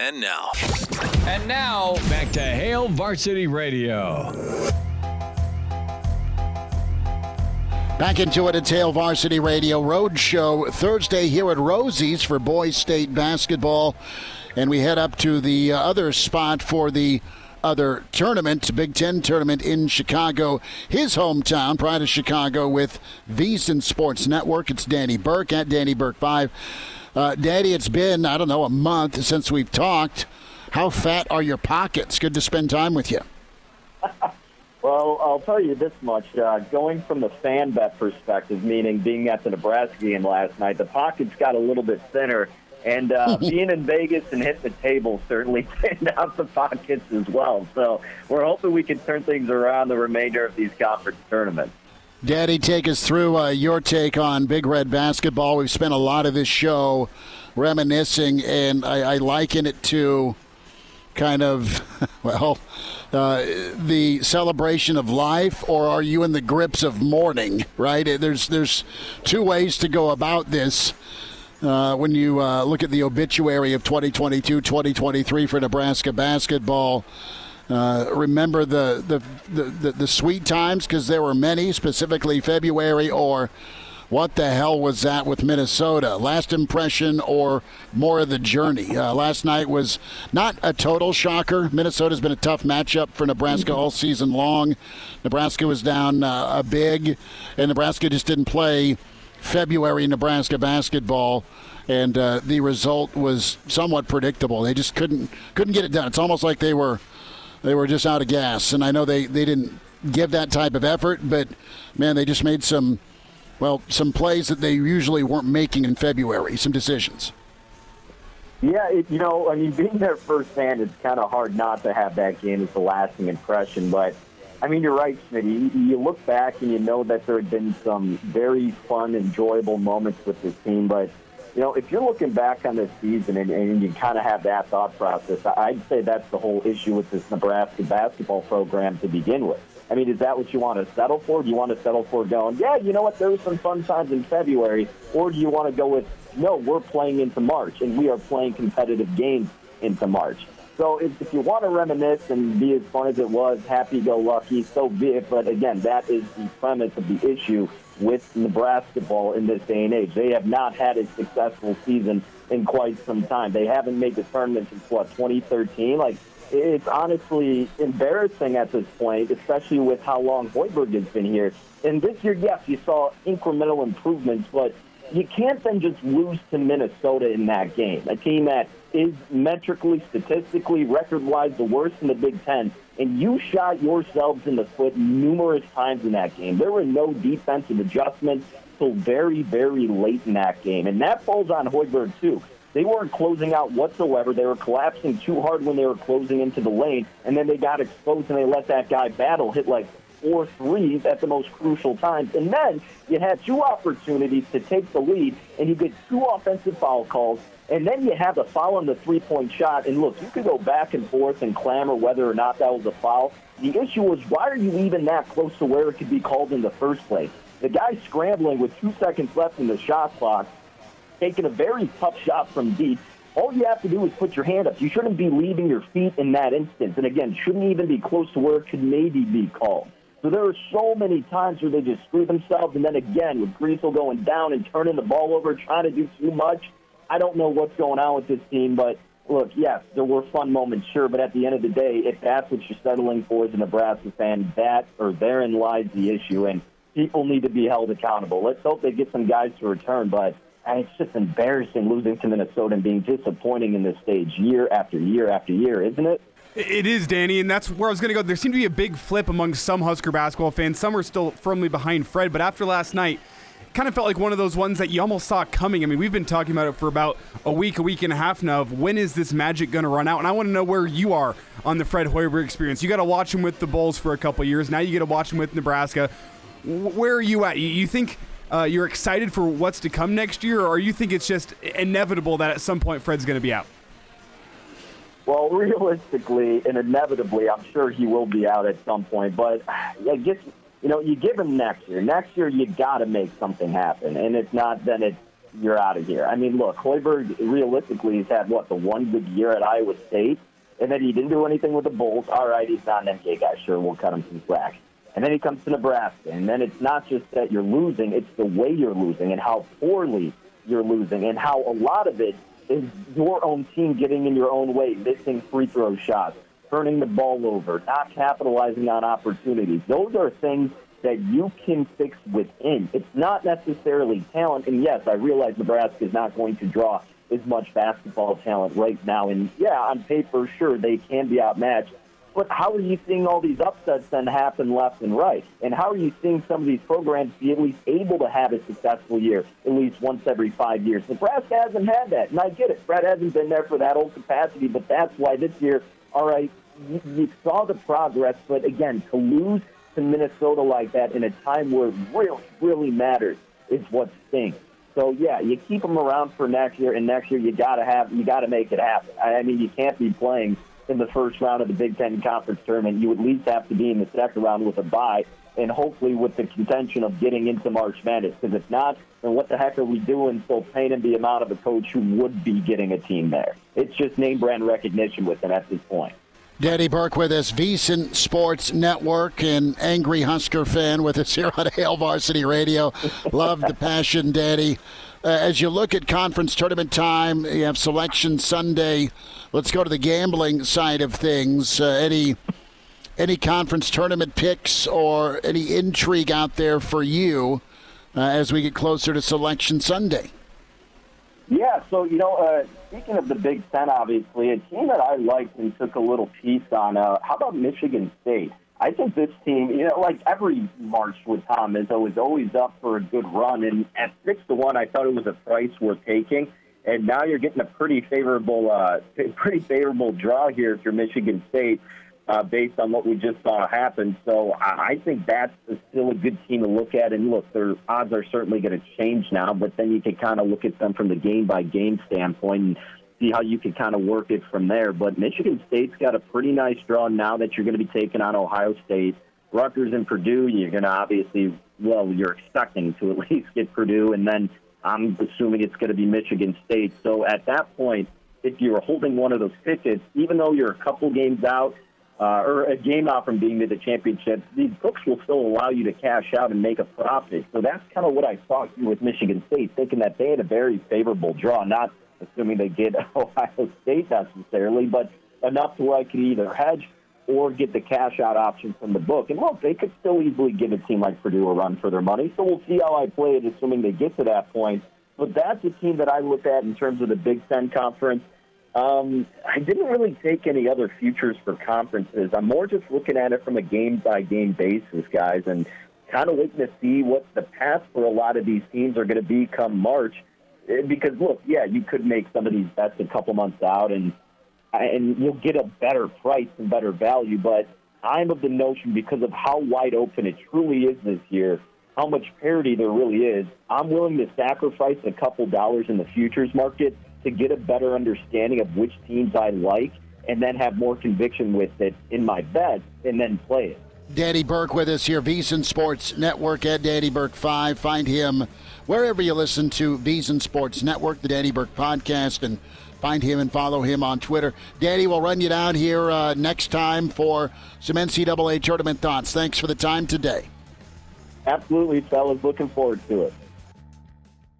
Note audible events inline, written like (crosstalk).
And now, And now, Back to Hail Varsity Radio. Back into it at Hail Varsity Radio Road Show Thursday here at Rosie's for Boys State basketball. And we head up to the uh, other spot for the other tournament, Big Ten tournament in Chicago, his hometown, prior to Chicago, with VSiN Sports Network. It's Danny Burke at Danny Burke 5. Uh, Daddy, it's been, I don't know, a month since we've talked. How fat are your pockets? Good to spend time with you. (laughs) Well, I'll tell you this much. Uh, going from the fan bet perspective, meaning being at the Nebraska game last night, the pockets got a little bit thinner. And uh, (laughs) being in Vegas and hitting the table certainly (laughs) thinned out the pockets as well. So we're hoping we can turn things around the remainder of these conference tournaments. Daddy, take us through uh, your take on Big Red basketball. We've spent a lot of this show reminiscing, and I, I liken it to kind of, (laughs) well, uh, the celebration of life, or are you in the grips of mourning? Right? There's there's two ways to go about this. Uh, when you uh, look at the obituary of 2022 2023 for Nebraska basketball, uh, remember the, the, the, the, the sweet times because there were many, specifically February, or what the hell was that with Minnesota? Last impression or more of the journey? Uh, last night was not a total shocker. Minnesota's been a tough matchup for Nebraska all season long. Nebraska was down uh, a big, and Nebraska just didn't play February Nebraska basketball. And uh, the result was somewhat predictable. They just couldn't couldn't get it done. It's almost like they were they were just out of gas. And I know they, they didn't give that type of effort, but man, they just made some well, some plays that they usually weren't making in February, some decisions. Yeah, it, you know, I mean, being there firsthand, it's kind of hard not to have that game as a lasting impression. But, I mean, you're right, Smitty. You, you look back and you know that there had been some very fun, enjoyable moments with this team. But, you know, if you're looking back on this season and, and you kind of have that thought process, I'd say that's the whole issue with this Nebraska basketball program to begin with. I mean, is that what you want to settle for? Do you want to settle for going, yeah, you know what, there was some fun times in February? Or do you want to go with, no, we're playing into March and we are playing competitive games into March? So if, if you want to reminisce and be as fun as it was, happy-go-lucky, so be it. But again, that is the premise of the issue with Nebraska ball in this day and age. They have not had a successful season in quite some time. They haven't made the tournament since, what, 2013? Like, it's honestly embarrassing at this point, especially with how long Hoiberg has been here. And this year, yes, you saw incremental improvements, but you can't then just lose to Minnesota in that game, a team that is metrically, statistically, record-wise the worst in the Big Ten. And you shot yourselves in the foot numerous times in that game. There were no defensive adjustments till very, very late in that game. And that falls on Hoiberg, too. They weren't closing out whatsoever. They were collapsing too hard when they were closing into the lane, and then they got exposed and they let that guy battle hit like four threes at the most crucial times. And then you had two opportunities to take the lead, and you get two offensive foul calls, and then you have a foul on the three point shot. And look, you could go back and forth and clamor whether or not that was a foul. The issue was why are you even that close to where it could be called in the first place? The guy scrambling with two seconds left in the shot clock taking a very tough shot from deep. All you have to do is put your hand up. You shouldn't be leaving your feet in that instance. And again, shouldn't even be close to where it could maybe be called. So there are so many times where they just screw themselves. And then again, with Griesel going down and turning the ball over, trying to do too much. I don't know what's going on with this team, but look, yes, there were fun moments, sure. But at the end of the day, if that's what you're settling for as a Nebraska fan, that or therein lies the issue. And people need to be held accountable. Let's hope they get some guys to return, but it's just embarrassing losing to Minnesota and being disappointing in this stage year after year after year, isn't it? It is, Danny, and that's where I was going to go. There seemed to be a big flip among some Husker basketball fans. Some are still firmly behind Fred, but after last night, kind of felt like one of those ones that you almost saw coming. I mean, we've been talking about it for about a week, a week and a half now. Of when is this magic going to run out? And I want to know where you are on the Fred Hoiberg experience. You got to watch him with the Bulls for a couple years. Now you get to watch him with Nebraska. Where are you at? You think uh, you're excited for what's to come next year, or you think it's just inevitable that at some point Fred's going to be out? Well, realistically and inevitably, I'm sure he will be out at some point. But I guess you know, you give him next year. Next year, you got to make something happen, and if not, then it's you're out of here. I mean, look, Hoiberg realistically has had what the one good year at Iowa State, and then he didn't do anything with the Bulls. All right, he's not an NBA guy. Sure, we'll cut him some slack. And then he comes to Nebraska, and then it's not just that you're losing; it's the way you're losing and how poorly you're losing, and how a lot of it is your own team getting in your own way, missing free throw shots, turning the ball over, not capitalizing on opportunities. Those are things that you can fix within. It's not necessarily talent. And yes, I realize Nebraska is not going to draw as much basketball talent right now. And yeah, on paper, sure, they can be outmatched. But how are you seeing all these upsets then happen left and right? And how are you seeing some of these programs be at least able to have a successful year at least once every five years? Nebraska hasn't had that. And I get it. Brett hasn't been there for that old capacity, but that's why this year, all right, you, you saw the progress, but again, to lose to Minnesota like that in a time where it really, really matters is what stinks. So yeah, you keep them around for next year, and next year you got to have you got to make it happen. I mean, you can't be playing in the first round of the Big Ten conference tournament. You at least have to be in the second round with a bye, and hopefully with the contention of getting into March Madness. Because if not, then what the heck are we doing? So paying the amount of a coach who would be getting a team there. It's just name brand recognition with them at this point. Danny Burke with us, VSiN Sports Network, and angry Husker fan with us here on (laughs) Hail Varsity Radio. Love the passion, Danny. Uh, as you look at conference tournament time, you have selection Sunday. Let's go to the gambling side of things. Uh, any any conference tournament picks or any intrigue out there for you uh, as we get closer to selection Sunday? Yeah, so you know, uh, speaking of the Big Ten, obviously a team that I liked and took a little piece on. Uh, how about Michigan State? I think this team, you know, like every March with Tom Izzo is always up for a good run. And at six to one, I thought it was a price worth taking. And now you're getting a pretty favorable, uh, (laughs) pretty favorable draw here if you're Michigan State uh, based on what we just saw happen. So I think that's still a good team to look at. And look, their odds are certainly going to change now, but then you can kind of look at them from the game by game standpoint and see how you can kind of work it from there. But Michigan State's got a pretty nice draw now that you're going to be taking on Ohio State. Rutgers and Purdue, you're going to obviously, well, you're expecting to at (laughs) least get Purdue, and then I'm assuming it's going to be Michigan State. So at that point, if you're holding one of those tickets, even though you're a couple games out, uh, or a game out from being to the championship, these books will still allow you to cash out and make a profit. So that's kind of what I saw here with Michigan State, thinking that they had a very favorable draw, not assuming they get (laughs) Ohio State necessarily, but enough to where I could either hedge or get the cash out option from the book. And look, they could still easily give a team like Purdue a run for their money. So we'll see how I play it, assuming they get to that point. But that's a team that I look at in terms of the Big Ten Conference um, I didn't really take any other futures for conferences. I'm more just looking at it from a game by game basis, guys, and kind of waiting to see what the path for a lot of these teams are going to be come March. Eh, because look, yeah, you could make some of these bets a couple months out, and and you'll get a better price and better value. But I'm of the notion because of how wide open it truly is this year, how much parity there really is. I'm willing to sacrifice a couple dollars in the futures market to get a better understanding of which teams I like and then have more conviction with it in my bet and then play it. Danny Burke with us here, VSiN Sports Network at Danny Burke 5. Find him wherever you listen to VSiN Sports Network, the Danny Burke podcast, and find him and follow him on Twitter. Danny, we'll run you down here uh, next time for some NCAA tournament thoughts. Thanks for the time today. Absolutely, fellas. Looking forward to it.